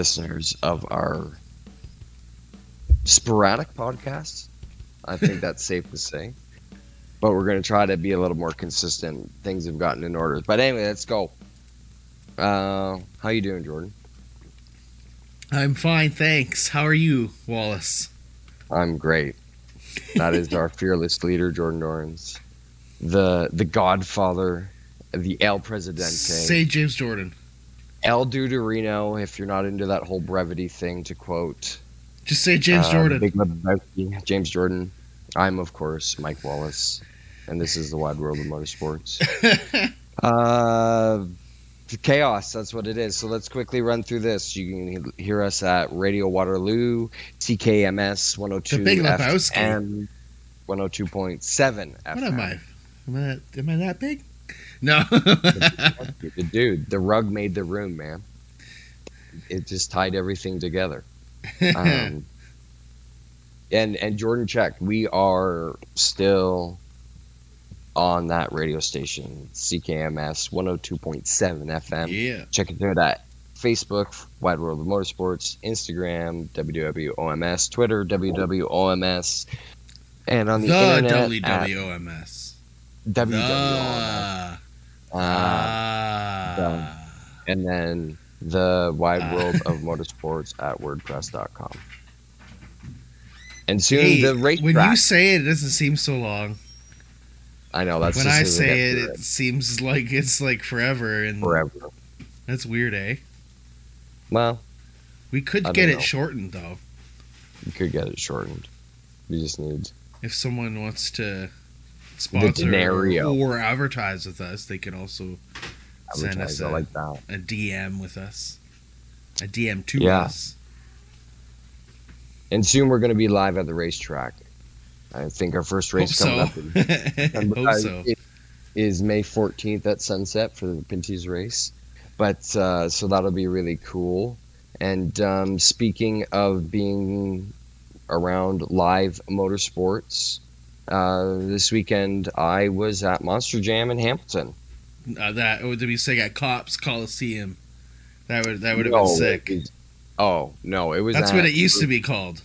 listeners of our sporadic podcasts. I think that's safe to say. But we're going to try to be a little more consistent. Things have gotten in order. But anyway, let's go. Uh, how you doing, Jordan? I'm fine, thanks. How are you, Wallace? I'm great. That is our fearless leader, Jordan Dorrance, the the Godfather, the El Presidente, Say James Jordan. El Duderino. If you're not into that whole brevity thing, to quote Just say James uh, Jordan. Big Lebowski, James Jordan. I'm of course Mike Wallace, and this is the Wide World of Motorsports. uh, chaos. That's what it is. So let's quickly run through this. You can hear us at Radio Waterloo, CKMS 102 The Big Lebowski. FM, 102.7 FM. what am I? Am I, am I that big? No. The dude, the rug made the room, man. It just tied everything together. Um, and and Jordan checked. We are still on that radio station, CKMS 102.7 FM. yeah. Check it out at Facebook, Wide World of Motorsports, Instagram, WWOMS, Twitter, WWOMS, and on the, The internet WWOMS. WWOMS. The. Uh, Ah. and then the wide Ah. world of motorsports at wordpress.com. And soon Hey, the race when track. you say it, it doesn't seem so long. I know that's when I we say it, through it seems like it's like forever, and forever. that's weird, eh? Well, We could I get it shortened though, you could get it shortened. You just need if someone wants to sponsor or, advertise with us. They can also send us a, like that. a DM with us, a DM to Yeah. us. And soon we're going to be live at the racetrack. I think our first Hope race so. up in Hope so. It is May 14th at sunset for the Pinty's race. But uh, so that'll be really cool. And um, speaking of being around live motorsports, uh, this weekend I was at Monster Jam in Hamilton. Uh, that would be sick at Copps Coliseum. That would that would have No, been sick. it oh no, it was. That's at- what it used to be called.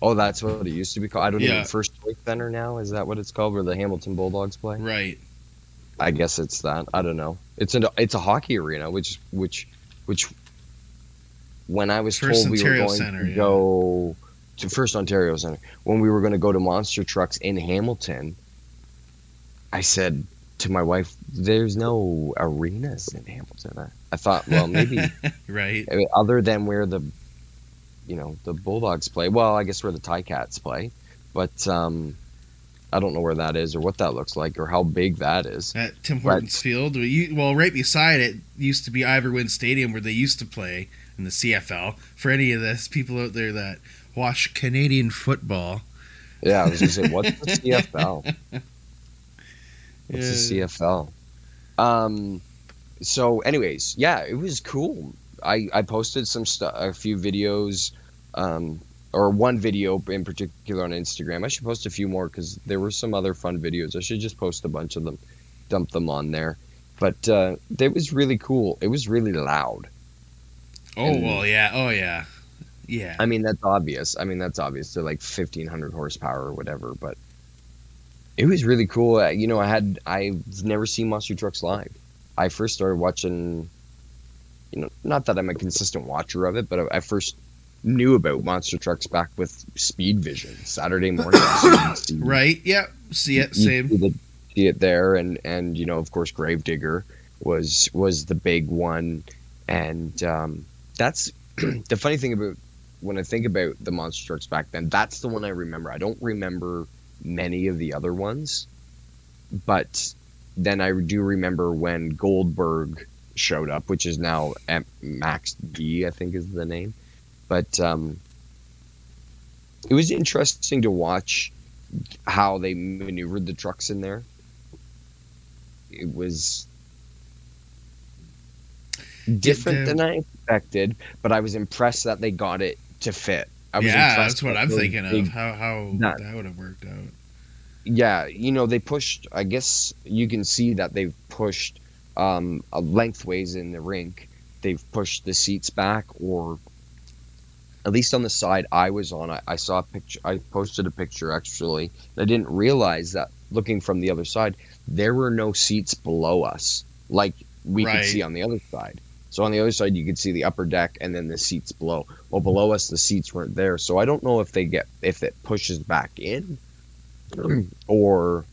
Oh, that's what it used to be called. I don't Yeah. even First Choice Center now. Is that what it's called? Where the Hamilton Bulldogs play? Right. I guess it's that. I don't know. It's a it's a hockey arena, which which which when I was First told we were going Center, to yeah. go to First Ontario Center, when we were going to go to Monster Trucks in Hamilton, I said to my wife, "There's no arenas in Hamilton." I, I thought, well, maybe Right. I mean, other than where the you know the Bulldogs play. Well, I guess where the Ticats play, but um, I don't know where that is or what that looks like or how big that is. At Tim Hortons Field. Well, right beside it used to be Ivor Wynn Stadium where they used to play in the CFL. For any of this people out there that watch Canadian football, Yeah, I was gonna say, what's the CFL? What's the CFL? Um, so, anyways, yeah, it was cool. I I posted some stuff, a few videos, um, or one video in particular on Instagram. I should post a few more because there were some other fun videos. I should just post a bunch of them, dump them on there. But uh, it was really cool. It was really loud. Oh And- well, yeah. Oh yeah, yeah. I mean, that's obvious. I mean, that's obvious. They're like 1500 horsepower or whatever, but it was really cool. You know, I had, I've never seen monster trucks live. I first started watching, you know, not that I'm a consistent watcher of it, but I I first knew about monster trucks back with Speed Vision Saturday morning. Right. Yeah. See it. Same. the- see it there, and and you know, of course, Gravedigger was was the big one, and um, that's the funny thing about when I think about the monster trucks back then. That's the one I remember. I don't remember many of the other ones, but then I do remember when Goldberg showed up, which is now M- Max D, I think is the name. But um, it was interesting to watch how they maneuvered the trucks in there. It was different than I expected, but I was impressed that they got it to fit. I was yeah, that's what I'm thinking big- of. How how That- that would have worked out. yeah, you know, they pushed. I guess you can see that they've pushed um, lengthways in the rink, they've pushed the seats back, or at least on the side I was on, I, I saw a picture. I posted a picture actually. I didn't realize that looking from the other side, there were no seats below us, like we Right. could see on the other side. So on the other side, you could see the upper deck and then the seats below. Well, below us, the seats weren't there. So I don't know if they get if it pushes back in, or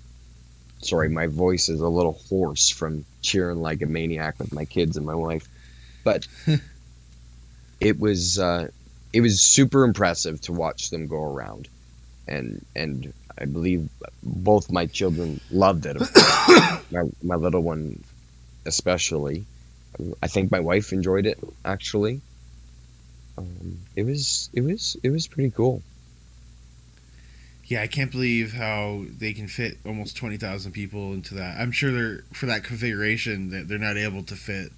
sorry, my voice is a little hoarse from cheering like a maniac with my kids and my wife. But it was uh, it was super impressive to watch them go around, and and I believe both my children loved it. My my little one, especially. I think my wife enjoyed it actually. Um, it was it was it was pretty cool. Yeah, I can't believe how they can fit almost twenty thousand people into that. I'm sure they're for that configuration that they're not able to fit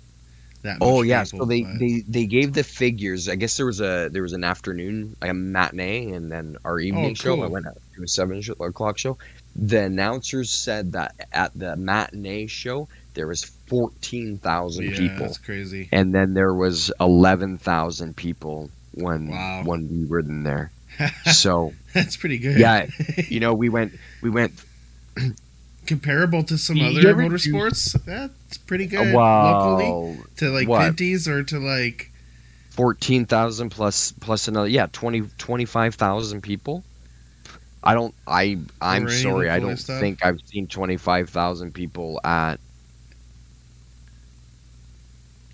that. Much Oh yeah, people, so they, but- they they gave the figures. I guess there was a there was an afternoon like a matinee and then our evening show. I cool. went out to a seven o'clock show. The announcers said that at the matinee show there was fourteen thousand yeah, people, That's crazy. and then there was eleven thousand people when Wow. when we were in there. So that's pretty good. yeah, you know we went we went comparable to some other ever motorsports. That's pretty good. wow Locally to like? Pinty's or to like fourteen thousand plus plus another yeah 20 25,000 people. I don't I I'm Or sorry I don't stuff? think I've seen twenty five thousand people at.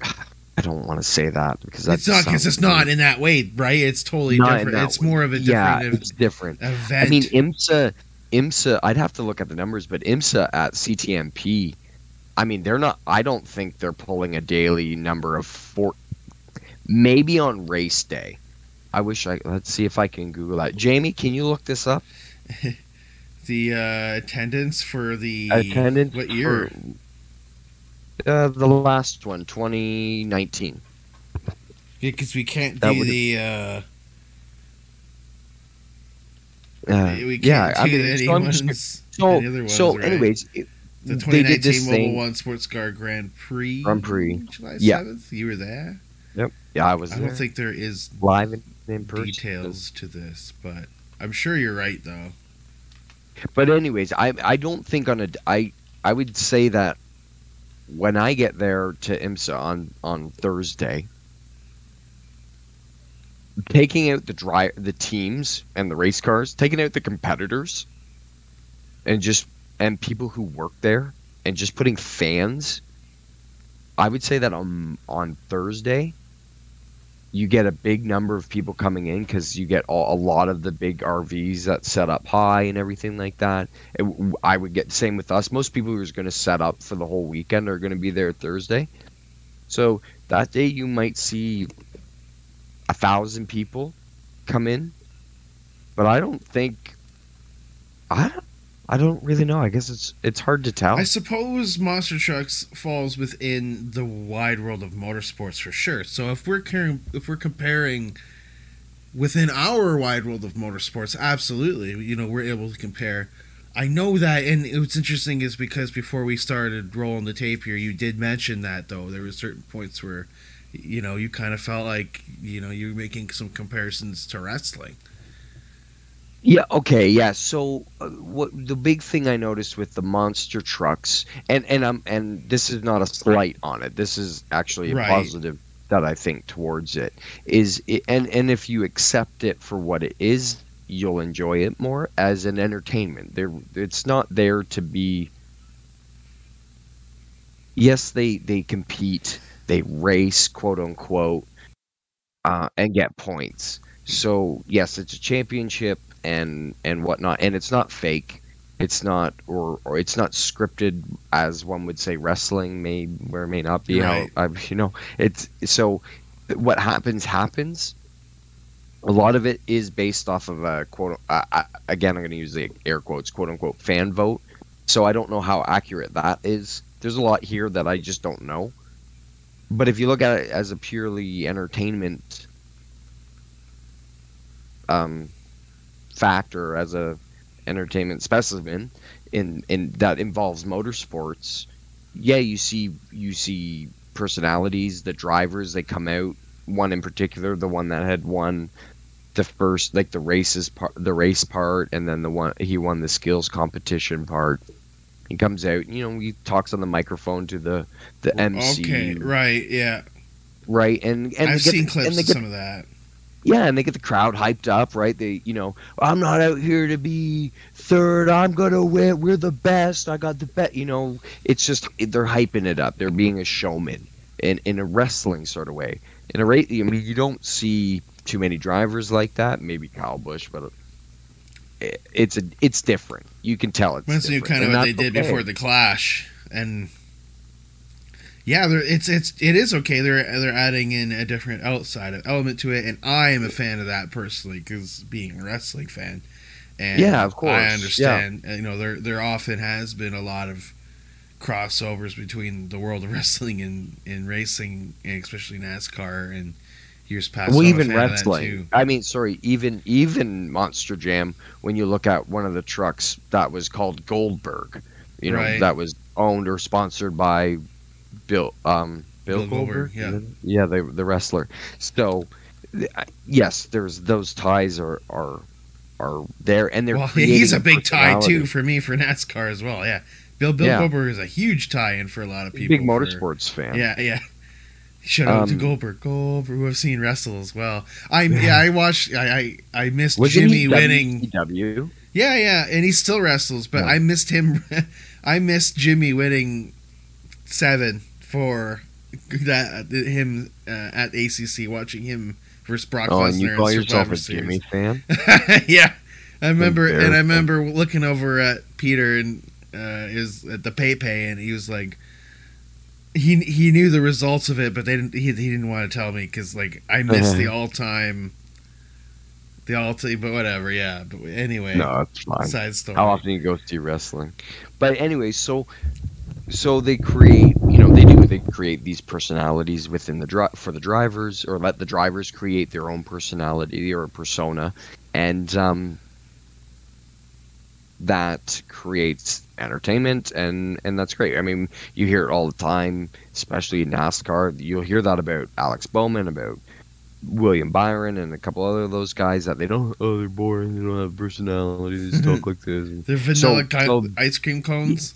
I don't want to say that because that's it's not because it's not in that way, right? It's totally Not different. It's more of a different yeah it's different. event. I mean IMSA IMSA I'd have to look at the numbers but IMSA at CTMP I mean they're not I don't think they're pulling a daily number of four maybe on race day. I wish I let's see if I can Google that. Jamie, can you look this up? the uh, attendance for the Attendance what year? for- uh, the last one, 2019. Yeah, because we can't That do the. Uh, Uh, we can't yeah, do I mean, so I'm just- anyone's. so, any other ones, so right? anyways, it, the they 2019 did Mobil thing. One Sports Car Grand Prix. Grand Prix. July Yeah. 7th. You were there. Yep. Yeah, I was I there, don't think there is live in, in person. details to this, but I'm sure you're right though. But anyways, I I don't think on a I I would say that when I get there to IMSA on on Thursday, taking out the dry the teams and the race cars, taking out the competitors, and just and people who work there, and just putting fans. I would say that on on Thursday, you get a big number of people coming in because you get all, a lot of the big RVs that set up high and everything like that. It, I would get same with us. Most people who are going to set up for the whole weekend are going to be there Thursday. So that day you might see a thousand people come in, but I don't think I don't, I don't really know. I guess it's it's hard to tell. I suppose Monster Trucks falls within the wide world of motorsports for sure. So if we're if we're comparing within our wide world of motorsports, absolutely, you know, we're able to compare. I know that, and what's interesting is because before we started rolling the tape here, you did mention that though there were certain points where, you know, you kind of felt like you know you were making some comparisons to wrestling. Yeah. Okay. Yeah. So, uh, what the big thing I noticed with the monster trucks, and and um, and this is not a slight on it. This is actually a Right. positive that I think towards it is, it, and and if you accept it for what it is, you'll enjoy it more as an entertainment. There, it's not there to be. Yes, they they compete, they race, quote unquote, uh, and get points. So yes, it's a championship and and whatnot, and it's not fake. It's not or or it's not scripted as one would say wrestling may or may not be. Right. How I, you know it's so what happens happens. A lot of it is based off of a quote. Uh, uh, again, I'm going to use the air quotes, quote unquote, fan vote. So I don't know how accurate that is. There's a lot here that I just don't know. But if you look at it as a purely entertainment um, factor, as a entertainment specimen in in that involves motorsports, yeah, you see you see personalities, the drivers they come out. One in particular, the one that had won the first like the races part, the race part, and then the one he won the skills competition part. He comes out, you know, he talks on the microphone to the the MC. Okay, right, yeah. Right, and and I've get seen clips of get some of that. Yeah, and they get the crowd hyped up, right? They, you know, I'm not out here to be third. I'm gonna win. We're the best. I got the best. You know, it's just they're hyping it up. They're being a showman in in a wrestling sort of way. In a rate, I mean, you don't see too many drivers like that. Maybe Kyle Busch, but it, it's a it's different. You can tell it's. Me of kind of what they did okay. before the Clash, and yeah, it's it's it is okay. They're they're adding in a different outside element to it, and I am a fan of that personally because being a wrestling fan, and Yeah, of course, I understand. uh, You know, there there often has been a lot of crossovers between the world of wrestling and and racing, and especially NASCAR and years past. well, even wrestling. I mean, sorry, even even Monster Jam. When you look at one of the trucks that was called Goldberg, you know, Right. that was owned or sponsored by Bill um, Bill, Bill Goldberg, Goldberg. yeah, the the wrestler. So, yes, there's those ties are are are there, and they're Well, he's a big tie too for me for NASCAR as well. Yeah, Bill Bill Yeah. Goldberg is a huge tie-in for a lot of people. Big for- motorsports fan. Yeah, yeah. Shout out to Um, Goldberg. Goldberg, who I've seen wrestle as well. I yeah, I watched. I I, I missed Jimmy winning. WCW? Yeah, yeah, and he still wrestles, but Yeah. I missed him. I missed Jimmy winning seven for that him uh, at ACC, watching him versus Brock Oh, Lesnar. and you call yourself a. Jimmy fan? yeah, I remember, and I remember looking over at Peter and uh, is at the pay pay, and he was like, he he knew the results of it, but they didn't. He, he didn't want to tell me because like I missed the all time, the all time. But whatever, yeah. But anyway, No, that's fine. side story. how often you go see wrestling. But anyway, so so they create, you know, they do they create these personalities within the dri- for the drivers, or let the drivers create their own personality or persona, and um, that creates entertainment, and and that's great. I mean, you hear it all the time, especially in NASCAR. You'll hear that about Alex Bowman, about William Byron, and a couple other of those guys that they don't. Oh, they're boring. They don't have personality. They just talk like this. they're vanilla So- so- ice cream cones.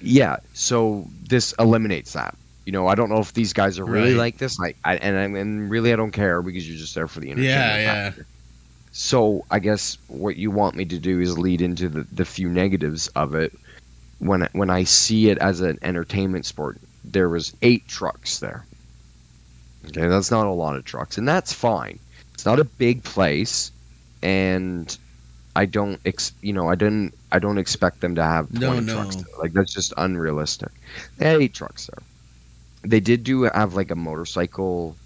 yeah, so this eliminates that. You know, I don't know if these guys are really Right. like this, like, I, and I and really I don't care because you're just there for the entertainment. Yeah, yeah. factor. So I guess what you want me to do is lead into the, the few negatives of it. When I- when I see it as an entertainment sport, there was eight trucks there. Okay, that's not a lot of trucks, and that's fine. It's not a big place, and I don't, ex- you know, I didn't, I don't expect them to have No, no. trucks. There. Like that's just unrealistic. They had eight trucks there. They did do have like a motorcycle,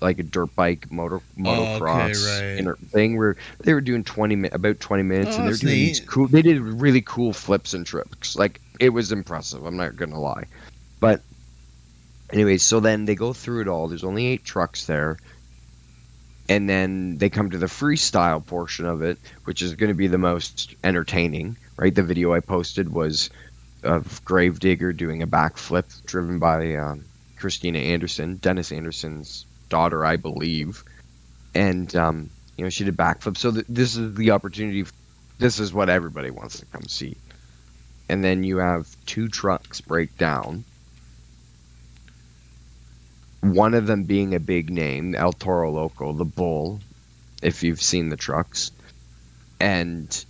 like a dirt bike motor motocross Oh, right. thing where they were doing twenty mi- about twenty minutes, Oh, and they were that's doing these cool. They did really cool flips and tricks. Like it was impressive. I'm not gonna lie, but anyway, so then they go through it all. There's only eight trucks there. And then they come to the freestyle portion of it, which is going to be the most entertaining, right? The video I posted was of Gravedigger doing a backflip driven by um, Christina Anderson, Dennis Anderson's daughter, I believe. And, um, you know, she did backflip. So th- this is the opportunity. This is what everybody wants to come see. And then you have two trucks break down one of them being a big name, El Toro Loco, the bull, if you've seen the trucks. And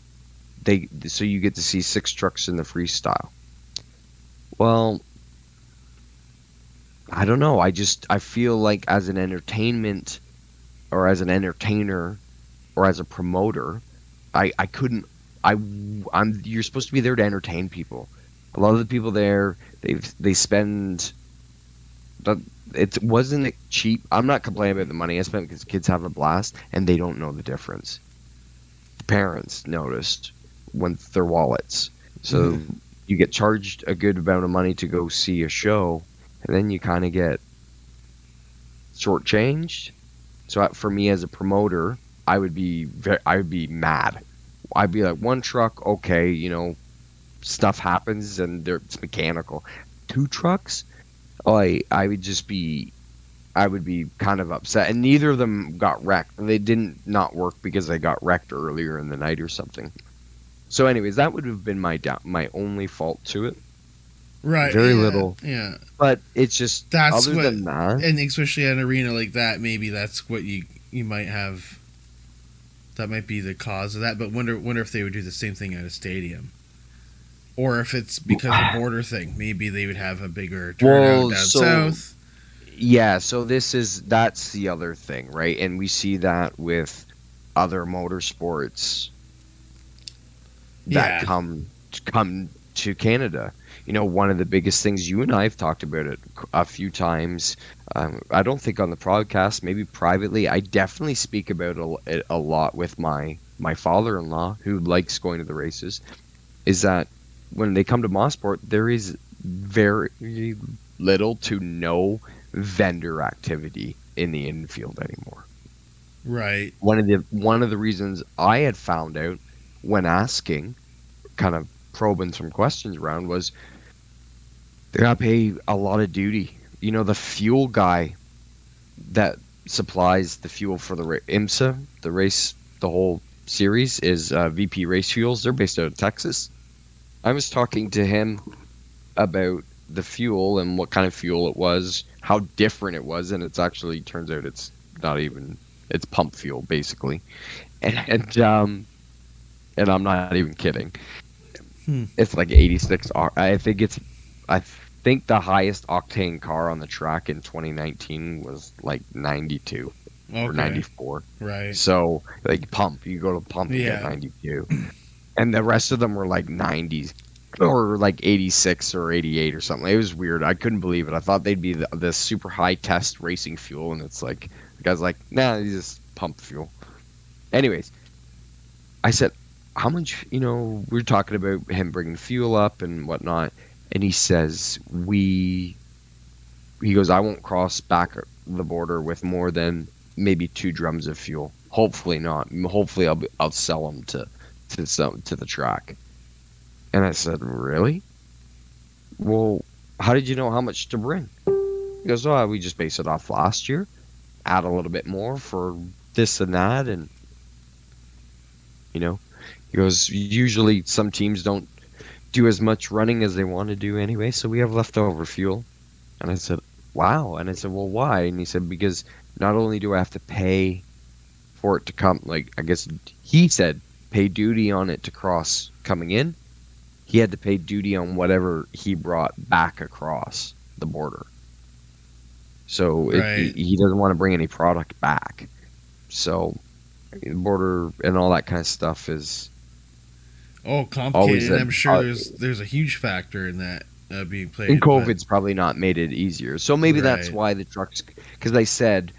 they so you get to see six trucks in the freestyle. Well, I don't know. I just I feel like as an entertainment or as an entertainer or as a promoter, I I couldn't I I'm you're supposed to be there to entertain people. A lot of the people there they they spend it wasn't it cheap. I'm not complaining about the money I spent because kids have a blast and they don't know the difference. The parents noticed when their wallets. So Mhm. you get charged a good amount of money to go see a show, and then you kind of get shortchanged. So for me as a promoter, I would be very, I would be mad. I'd be like, one truck, okay, you know, stuff happens and it's mechanical. two trucks, I I would just be I would be kind of upset. And neither of them got wrecked. They didn't not work because they got wrecked earlier in the night or something. So, anyways, that would have been my my only fault to it. Right. Very yeah, little. Yeah. But it's just That's other what- than that. And especially an arena like that, maybe that's what you you might have. That might be the cause of that. But wonder wonder if they would do the same thing at a stadium, or if it's because of border thing. Maybe they would have a bigger turnout Well, down so- south. Yeah, so this is that's the other thing, right? And we see that with other motorsports that Yeah. come come to Canada. You know, one of the biggest things you and I have talked about it a few times. Um, I don't think on the podcast, maybe privately. I definitely speak about it a, it a lot with my my father-in-law who likes going to the races. Is that when they come to Mosport, there is very little to no vendor activity in the infield anymore. Right. One of the one of the reasons I had found out when asking, kind of probing some questions around, was they gotta pay a lot of duty. You know, the fuel guy that supplies the fuel for the IMSA, the race, the whole series is uh, VP Race Fuels. They're based out of Texas. I was talking to him about the fuel and what kind of fuel it was, how different it was, and it's actually turns out it's not even it's pump fuel basically, and, and um, and I'm not even kidding. Hmm. It's like 86. oc- I think it's, I think the highest octane car on the track in 2019 was like 92 or 94. Right. So like pump, you go to pump and get Yeah. 92, and the rest of them were like 90s or like 86 or 88 or something. It was weird. I couldn't believe it. I thought they'd be the, the super high test racing fuel, and it's like the guy's like, nah, you just pump fuel. Anyways, I said, how much? You know, we are talking about him bringing fuel up and whatnot, and he says we. He goes, I won't cross back the border with more than maybe two drums of fuel. Hopefully not. Hopefully I'll be, I'll sell them to to some to the track. And I said, really? Well, how did you know how much to bring? He goes, oh, we just base it off last year, add a little bit more for this and that, and you know, he goes, usually some teams don't do as much running as they want to do anyway, so we have leftover fuel. And I said, wow. And I said, well, why? And he said, because not only do I have to pay for it to come, like, I guess he said, pay duty on it to cross coming in, he had to pay duty on whatever he brought back across the border. So Right. he, he doesn't want to bring any product back. So the border and all that kind of stuff is Oh, complicated. I'm sure uh, there's there's a huge factor in that uh, being played. and but- COVID's probably not made it easier. So maybe that's why the trucks, because they said,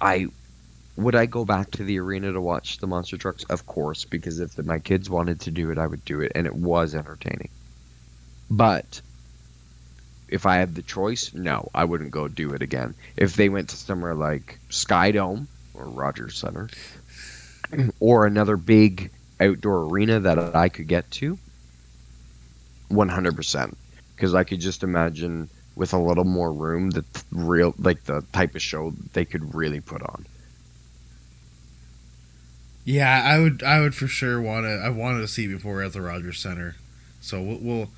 I would I go back to the arena to watch the monster trucks? Of course, because if my kids wanted to do it, I would do it, and it was entertaining. But if I had the choice, no, I wouldn't go do it again. If they went to somewhere like SkyDome or Rogers Center, or another big outdoor arena that I could get to, one hundred percent because I could just imagine with a little more room the real like the type of show they could really put on. Yeah, I would. I would for sure want to. I wanted to see before at the Rogers Center, so we'll. we'll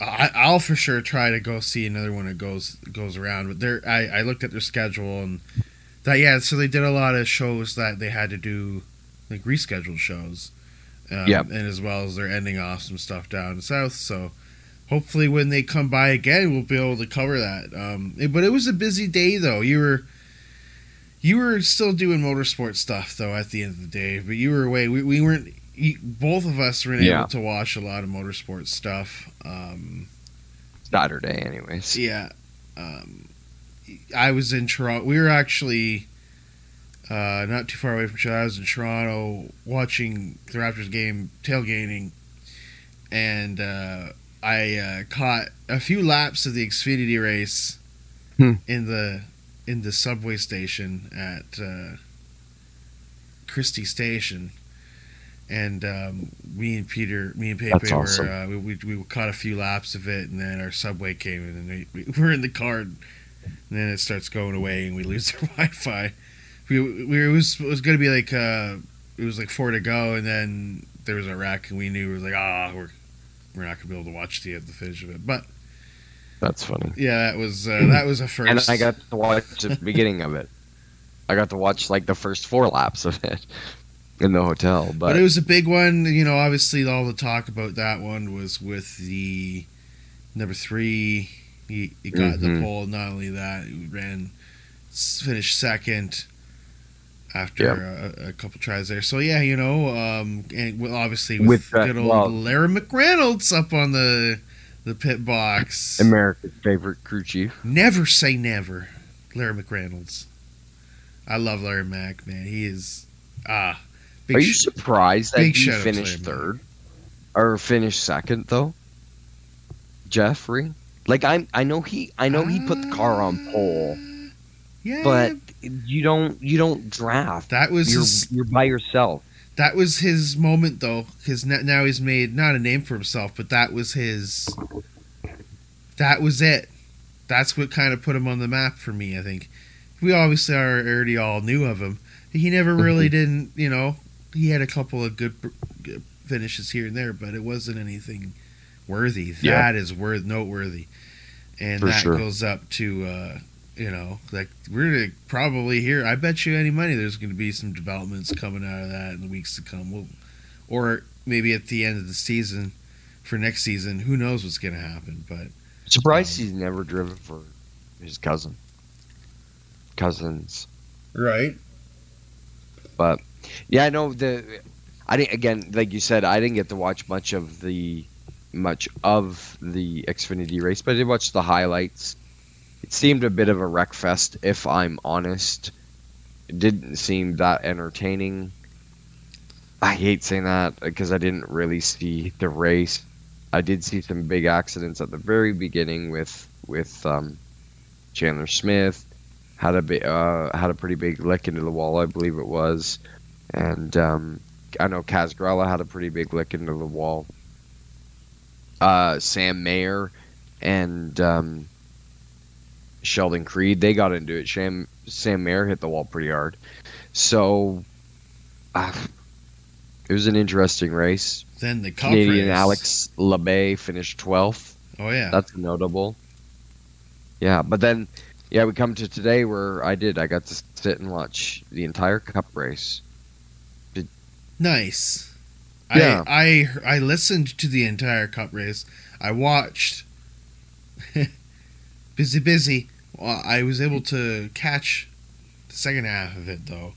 I, I'll for sure try to go see another one that goes goes around. But there, I, I looked at their schedule and that yeah. So they did a lot of shows that they had to do, like rescheduled shows. Um, Yep. And as well as they're ending off some stuff down south. So hopefully when they come by again, we'll be able to cover that. Um, but it was a busy day though. You were you were still doing motorsport stuff though at the end of the day, but you were away. We, we weren't. You, both of us weren't Yeah. able to watch a lot of motorsport stuff. Um, Saturday, anyways. yeah, um, I was in Toronto. We were actually uh, not too far away from other. I was in Toronto watching the Raptors game, tailgating, and uh, I uh, caught a few laps of the Xfinity race Hmm. in the in the subway station at uh, Christie Station, and um, me and Peter, me and Pepe That's were awesome. uh, we, we we caught a few laps of it, and then our subway came in, and we, we were in the car, and then it starts going away, and we lose our Wi-Fi. We, we it was it was gonna be like uh, it was like four to go, and then there was a wreck, and we knew it was like ah we're we're not gonna be able to watch the the finish of it, but That's funny. yeah, that was uh, that was a first. And I got to watch the beginning of it. I got to watch like the first four laps of it in the hotel. But, but it was a big one. You know, obviously all the talk about that one was with the number three. He, he got the Mhm. pole. Not only that, he ran, finished second after a, a couple tries there. So yeah, you know, um, and well, obviously with, With that- good old well- Larry McReynolds up on the the pit box. America's favorite crew chief. Never say never, Larry McReynolds. I love Larry Mack, man. He is ah. big Are you sh- surprised that he shout out to finished third or finished second though? Jeffrey, like I, I know he, I know he put the car on pole, Uh, Yeah, but you don't, you don't draft. that was You're, his, you're by yourself. that was his moment though, because now he's made not a name for himself, but that was his. That was it. That's what kind of put him on the map for me. I think we obviously are already all knew of him. He never really didn't, you know. He had a couple of good, good finishes here and there, but it wasn't anything worthy. That Yeah. is worth noteworthy, and For that sure. goes up to. uh you know, like we're gonna probably hear. I bet you any money there's going to be some developments coming out of that in the weeks to come. We'll, or maybe at the end of the season for next season. Who knows what's going to happen? But Surprised Um, he's never driven for his cousin. Cousins. right, But yeah, I know the. I didn't again, like you said, I didn't get to watch much of the much of the Xfinity race, but I did watch the highlights. It seemed a bit of a wreck fest, if I'm honest. It didn't seem that entertaining. I hate saying that because I didn't really see the race. I did see some big accidents at the very beginning with with um, Chandler Smith had a uh, had a pretty big lick into the wall, I believe it was, and um, I know Kaz Grala had a pretty big lick into the wall. Uh, Sam Mayer and um, Sheldon Creed they got into it. Sam Sam Mayer hit the wall pretty hard, so uh, it was an interesting race. then the cup Canadian race. Alex Labbé finished twelfth. Oh yeah, That's notable. Yeah, but then, yeah, we come to today where I did. I got to sit and watch the entire Cup race. nice. Yeah. I I I listened to the entire cup race. I watched. busy, busy. Well, I was able to catch the second half of it though.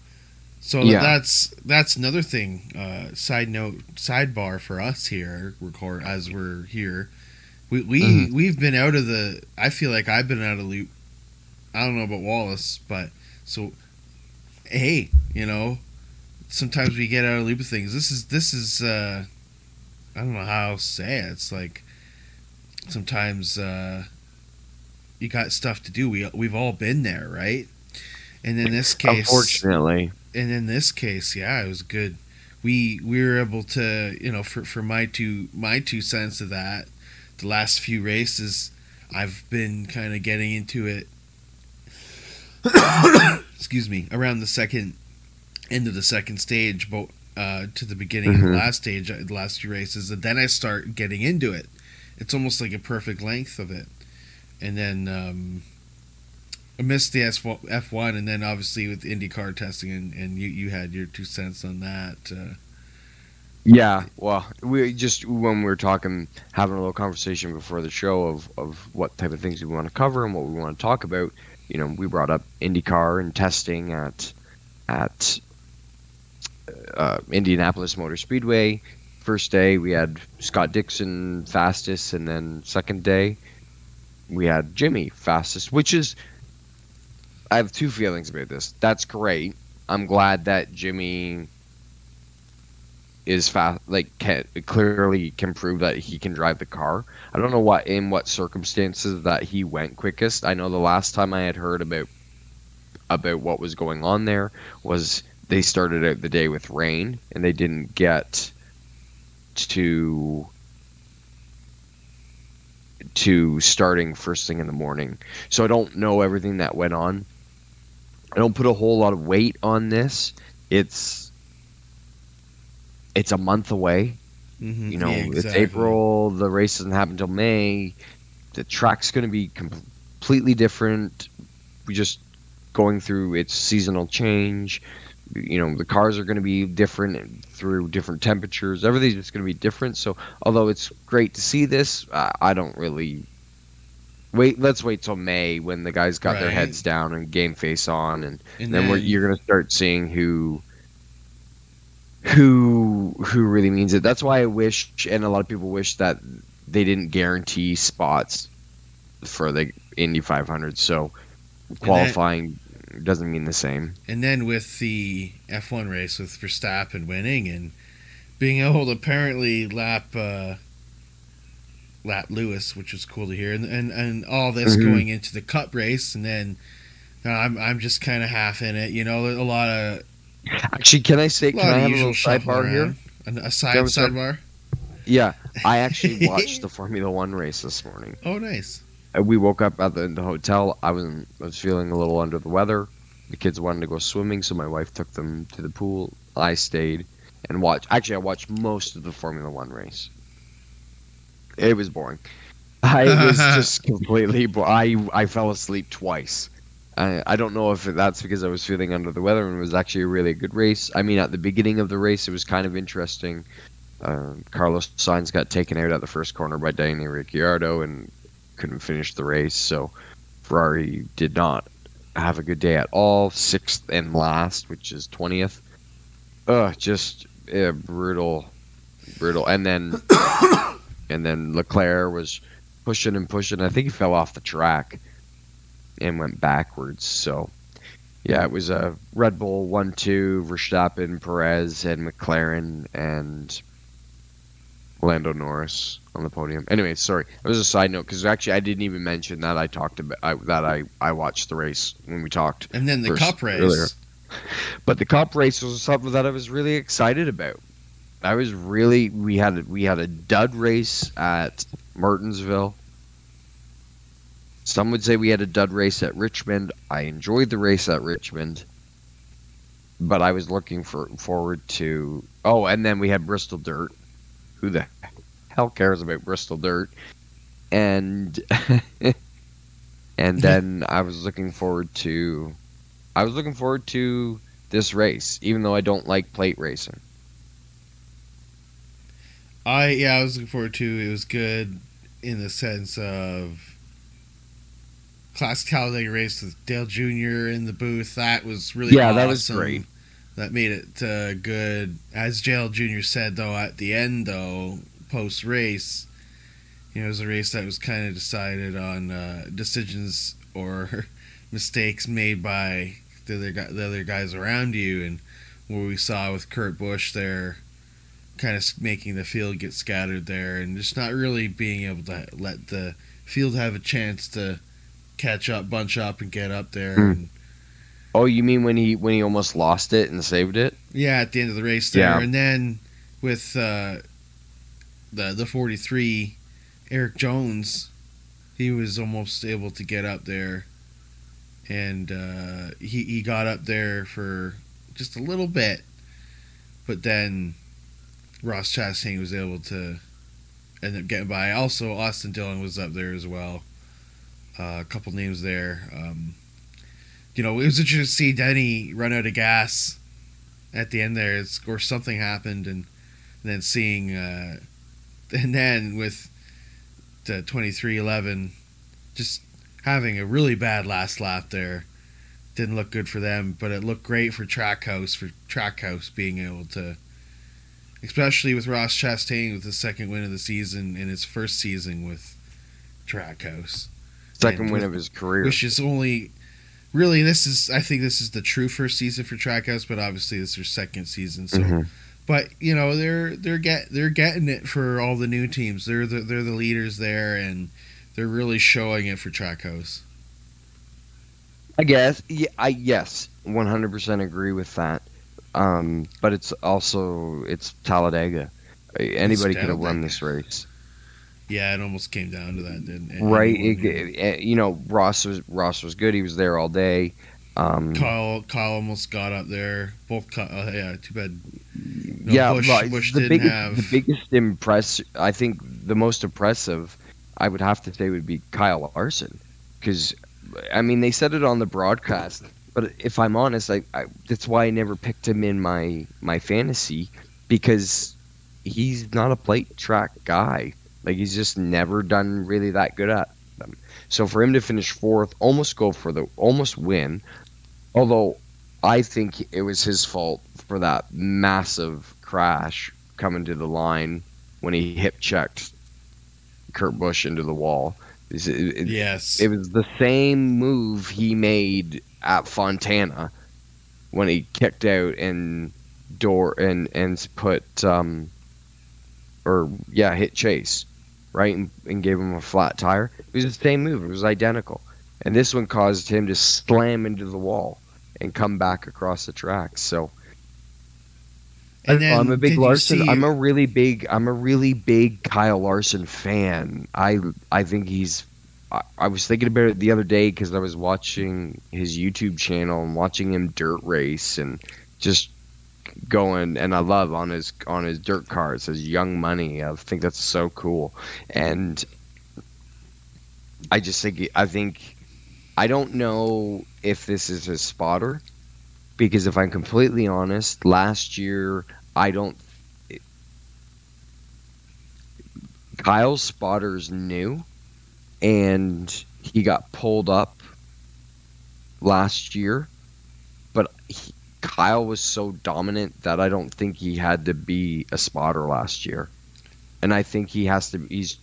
So Yeah. that's that's another thing. Uh, side note, sidebar for us here, record as we're here. We we Mhm. we've been out of the. I feel like I've been out of loop. I don't know about Wallace, but so hey, you know, sometimes we get out of loop of things. This is this is uh I don't know how to say it. It's like sometimes uh you got stuff to do. We we've all been there, right? And in this case Unfortunately, and in this case, yeah, it was good. We we were able to, you know, for for my two my two cents of that, the last few races, I've been kind of getting into it. excuse me, around the second end of the second stage, but uh, to the beginning of Mhm. the last stage, uh, the last few races, and then I start getting into it. It's almost like a perfect length of it, and then. Um, I missed the F one, and then obviously with IndyCar testing, and, and you, you had your two cents on that. Uh, yeah. Well, we just when we were talking, having a little conversation before the show of of what type of things we want to cover and what we want to talk about. You know, we brought up IndyCar and testing at at uh, Indianapolis Motor Speedway. First day we had Scott Dixon fastest, and then second day we had Jimmy fastest, which is I have two feelings about this. That's great. I'm glad that Jimmy is fast, like can, clearly can prove that he can drive the car. I don't know what in what circumstances that he went quickest. I know the last time I had heard about about what was going on there was they started out the day with rain and they didn't get to to starting first thing in the morning. So I don't know everything that went on. I don't put a whole lot of weight on this. It's it's a month away. Mhm. You know, Yeah, it's. April. The race doesn't happen until May. The track's going to be completely different. We just going through its seasonal change. You know, the cars are going to be different through different temperatures. Everything's just going to be different. So, although it's great to see this, uh, I don't really wait. Let's wait till May when the guys got their heads down and game face on, and And then, we're, you're going to start seeing who who who really means it. That's why I wish, and a lot of people wish that they didn't guarantee spots for the Indy 500. So qualifying doesn't mean the same. And then with the F1 race with Verstappen winning and being able to apparently lap uh, lap Lewis, which was cool to hear, and and, and all this Mhm. going into the Cup race, and then uh, I'm I'm just kind of half in it, you know, a lot of Actually, can I say? Can I have a little sidebar here? An- A side Can I have a side- sidebar. Yeah, I actually watched the Formula One race this morning. Oh, nice. We woke up at the, the hotel. I was I was feeling a little under the weather. The kids wanted to go swimming, so my wife took them to the pool. I stayed and watched. Actually, I watched most of the Formula One race. It was boring. I was just completely. Bo- I I fell asleep twice. I I don't know if that's because I was feeling under the weather and it was actually a really good race. I mean, at the beginning of the race, it was kind of interesting. Uh, Carlos Sainz got taken out at the first corner by Danny Ricciardo and couldn't finish the race. So Ferrari did not have a good day at all. Sixth and last, which is twentieth. Ugh, just yeah, brutal, brutal. And then and then Leclerc was pushing and pushing. I think he fell off the track and went backwards. So yeah, it was a Red Bull one two, Verstappen, Perez, and McLaren and Lando Norris on the podium. Anyway, sorry, that was a side note because actually I didn't even mention that I talked about I, that I I watched the race when we talked. And then the First- Cup race. earlier. But the Cup race was something that I was really excited about. I was really we had a, we had a dud race at Martinsville. Some would say we had a dud race at Richmond. I enjoyed the race at Richmond, but I was looking for forward to. Oh, and then we had Bristol Dirt. Who the hell cares about Bristol Dirt? And and then I was looking forward to. I was looking forward to this race, even though I don't like plate racing. I yeah, I was looking forward to. It was good in the sense of classic Talladega race with Dale Jr. in the booth. That was really Yeah, that was great. That made it uh, good. As Dale Jr. said though, at the end though, post race, you know, it was a race that was kind of decided on uh, decisions or mistakes made by the other guy, the other guys around you, and what we saw with Kurt Busch there kind of making the field get scattered there and just not really being able to let the field have a chance to catch up, bunch up, and get up there. Hmm. And Oh, you mean when he when he almost lost it and saved it? yeah, at the end of the race there, Yeah. and then with uh, the the forty three, Erik Jones, he was almost able to get up there, and uh, he he got up there for just a little bit, but then Ross Chastain was able to end up getting by. Also, Austin Dillon was up there as well. Uh, a couple names there. Um, you know, it was interesting to see Denny run out of gas at the end there, it's, or something happened, and, and then seeing, uh, and then with the twenty three eleven, just having a really bad last lap there. Didn't look good for them, but it looked great for Trackhouse for Trackhouse being able to, especially with Ross Chastain with the second win of the season in his first season with Trackhouse Second And win with- of his career. which is only really this is I think this is the true first season for Trackhouse, but obviously this is their second season. So, Mhm. but you know they're they're get they're getting it for all the new teams. They're the, they're the leaders there, and they're really showing it for Trackhouse. I guess. Yeah, I yes, one hundred percent agree with that. Um, but it's also it's Talladega. Anybody could have won this race, Yeah, it almost came down to that, didn't it? right? It- it- you know, Ross was Ross was good. He was there all day. Um, Kyle, Kyle almost got up there. Both, Ky- uh, yeah. Too bad. No, yeah, Busch-. Busch the biggest, have- the biggest impress. I think the most impressive, I would have to say, would be Kyle Larson, because, I mean, they said it on the broadcast. But if I'm honest, I, I that's why I never picked him in my my fantasy, because he's not a plate track guy. Like he's just never done really that good at them. So for him to finish fourth, almost go for the almost win, although I think it was his fault for that massive crash coming to the line when he hip checked Kurt Busch into the wall. It, it- Yes. it was the same move he made at Fontana when he kicked out and door and and put um or yeah hit Chase right and, and gave him a flat tire. It was the same move. It was identical, and this one caused him to slam into the wall and come back across the track. So And then I'm a big Larson. see- I'm a really big. I'm a really big Kyle Larson fan. I I think he's. I, I was thinking about it the other day because I was watching his YouTube channel and watching him dirt race and just going. And I love on his on his dirt car. It says Young Money. I think that's so cool. And I just think I think I don't know if this is his spotter because if I'm completely honest, last year I don't. Kyle's spotter's new, and he got pulled up last year, but he, Kyle was so dominant that I don't think he had to be a spotter last year, and I think he has to. He's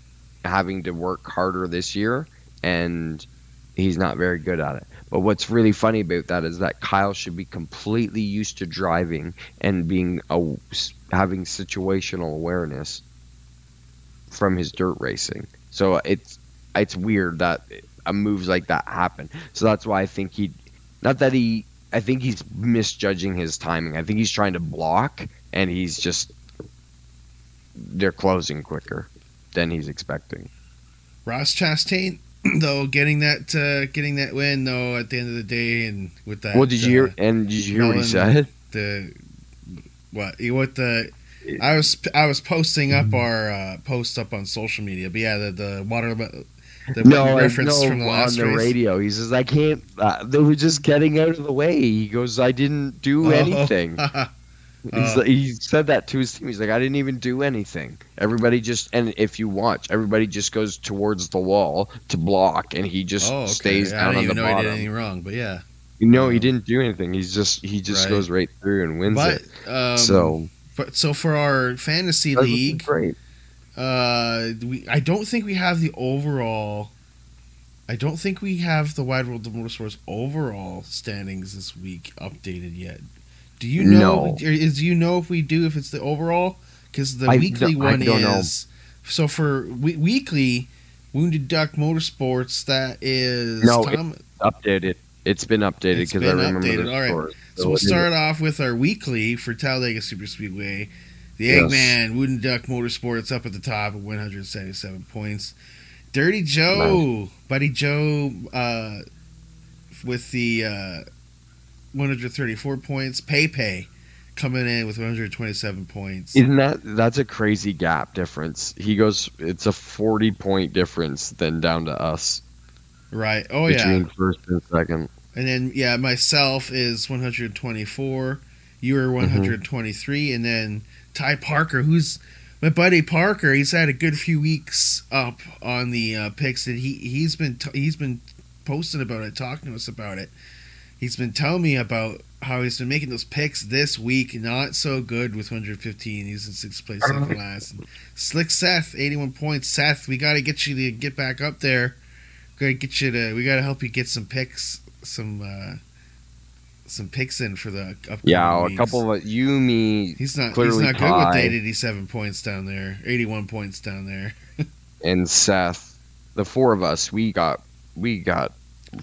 having to work harder this year, and he's not very good at it. But what's really funny about that is that Kyle should be completely used to driving and being a, having situational awareness from his dirt racing. So it's it's weird that a moves like that happen. So that's why I think he, not that he, I think he's misjudging his timing. I think he's trying to block, and he's just they're closing quicker than he's expecting. Ross Chastain, though, getting that uh, getting that win though at the end of the day, and with that. well, did you uh, hear? And did you hear what he said? the what what the I was I was posting up our uh, post up on social media, but yeah, the the water the no, reference no, from the on last the race. radio. He says, "I can't." Uh, they were just getting out of the way. He goes, "I didn't do Oh. anything." Uh. like- he said that to his team. He's like, "I didn't even do anything." Everybody just and if you watch, everybody just goes towards the wall to block, and he just oh, okay. stays I down on the know he did bottom. anything wrong, but yeah. No, he didn't do anything. He's just he just Right. goes right through and wins But it. um, so but so for our fantasy league, great. Uh, we I don't think we have the overall. I don't think we have the Wide World of Motorsports overall standings this week updated yet. Do you know? No. Is you know if we do if it's the overall? Because the I weekly one don't know. is so so for we, weekly Wounded Duck Motorsports that is No, Tom, Updated. It's been updated because I remember updated. the All right. score. So we'll is- start off with our weekly for Talladega Super Speedway. The Yes. Eggman Wooden Duck Motorsports up at the top at 177 points. Dirty Joe, Buddy Joe, uh, with the uh, 134 points. Pepe coming in with 127 points. Isn't that that's a crazy gap difference? He goes, it's a forty point difference then down to us right. Oh yeah. between first and second. And then yeah, myself is 124. You Mm-hmm. 123, and then Ty Parker, who's my buddy Parker. He's had a good few weeks up on the uh, picks, and he he's been t- he's been posting about it, talking to us about it. He's been telling me about how he's been making those picks this week. Not so good with 115. He's in sixth place, second last. And Slick Seth, 81 points. Seth, we got to get you to get back up there. Got to get you to. We got to help you get some picks, some uh, some picks in for the upcoming Yeah, a weeks. couple of you, me, He's not. he's not good with the 87 points down there. 81 points down there. and Seth, the four of us, we got we got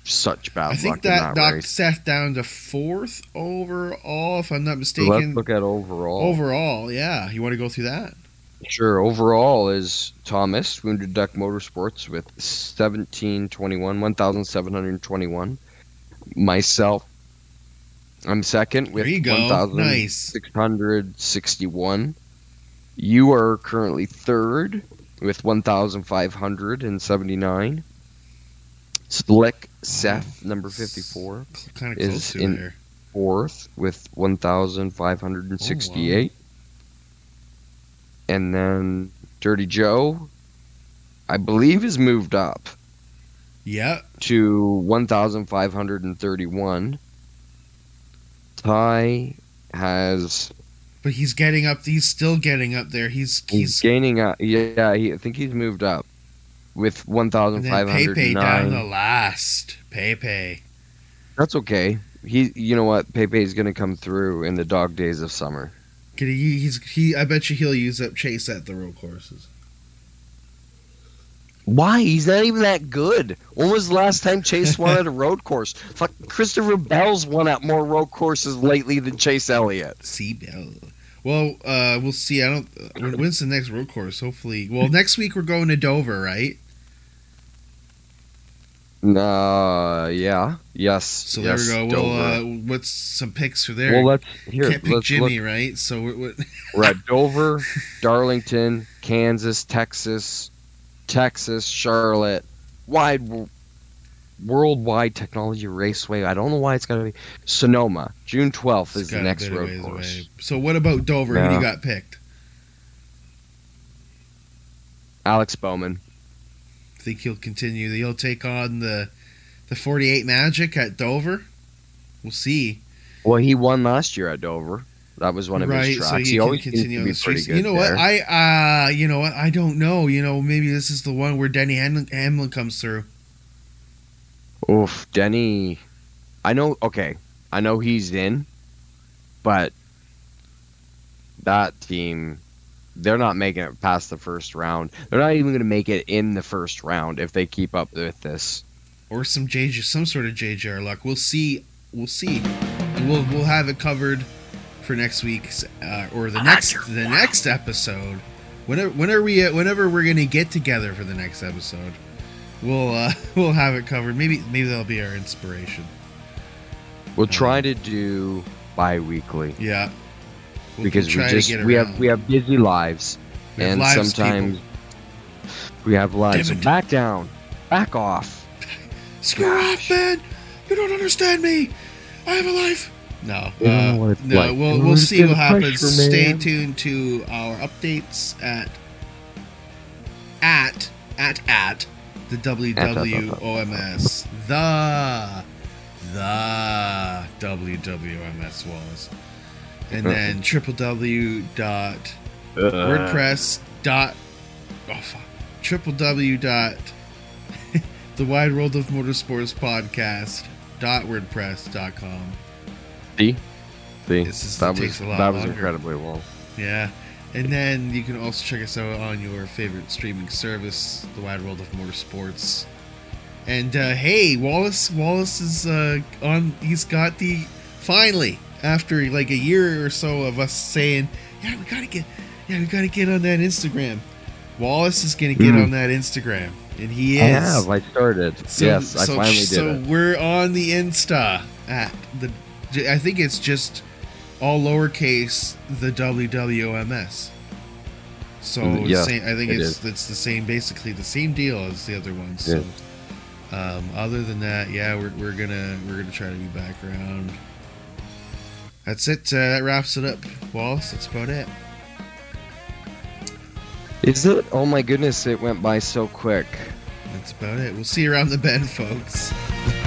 such bad I think luck in that that knocked race. Seth down to fourth overall, if I'm not mistaken. let's look at overall. overall, yeah. You want to go through that? Sure. Overall is Thomas Wounded Duck Motorsports with 1721, 1,721. Myself, I'm second with There you go. Nice. 1,661. You are currently third with 1,579. Slick Seth, number 54, Kind of Is in- there. fourth with 1,568. And then Dirty Joe, I believe, is moved up Yeah. to 1,531. Ty has But he's getting up. He's still getting up there. He's he's, he's gaining up. Yeah, he, I think he's moved up with and then Pepe down the 1,509. last. Pepe. That's okay. He, you know what? Pepe's gonna come through in the dog days of summer. Could he, he's he. I bet you he'll use up Chase at the road courses. Why? He's not even that good. When was the last time Chase won at a road course? Fuck, Christopher Bell's won at more road courses lately than Chase Elliott. See, Bell. well, uh, we'll see. I don't. Uh, when's the next road course? Hopefully, well, next week we're going to Dover, right? Uh, yeah, yes. So yes, there we go. Well, uh, what's some picks for there? well, let's here. Can't pick let's Jimmy, right? So we're, we're, We're at Dover, Darlington, Kansas, Texas, Texas, Charlotte, wide worldwide technology raceway. I don't know why it's got to be Sonoma. June twelfth is it's the next road course. away. So what about Dover? Who do you got picked? Alex Bowman. Think he'll continue? He'll take on the the 48 Magic at Dover. We'll see. Well, he won last year at Dover. That was one of right, his tracks. so he, always continue to on be the pretty streets. good You know what? I uh, you know what? I don't know. You know, maybe this is the one where Denny Hamlin, Hamlin comes through. Oof, Denny. I know. Okay, I know he's in, but that team, they're not making it past the first round. They're not even going to make it in the first round if they keep up with this. or some JJ, some sort of JGR luck. We'll see. We'll see. And we'll we'll have it covered for next week's uh, or the next the next episode. Whenever whenever we uh, whenever we're gonna get together for the next episode, we'll uh, we'll have it covered. Maybe maybe that'll be our inspiration. We'll try to do bi-weekly Yeah. We'll because we just we have we have busy lives, have and lives, sometimes we have lives. So back down, back off. Screw off, man! You don't understand me. I have a life. No, You uh, know what it's no. like. We'll we'll see what happens. pressure, Stay tuned to our updates at at at at the WWOMS the the WWMS was, and then triple W dot WordPress dot oh fuck triple W dot the wide world of motorsports podcast dot wordpress dot com See, see, This is- that was that was incredibly long. yeah and then you can also check us out on your favorite streaming service the wide world of motorsports and uh, hey wallace wallace is uh, on he's got the finally after like a year or so of us saying yeah we gotta get yeah we gotta get on that instagram wallace is gonna get Mm. on that instagram and he is I have. I started. so, yes, I finally did so it. we're on the Insta at the. I think it's just all lowercase the WWMS. So Mm, yeah, same, I think it it's it's the same, basically the same deal as the other ones. So, um, other than that, yeah, we're, we're gonna we're gonna try to be back around. That's it. Uh, that wraps it up, Wallace. That's about it. Is it? Oh my goodness! It went by so quick. That's about it. We'll see you around the bend, folks.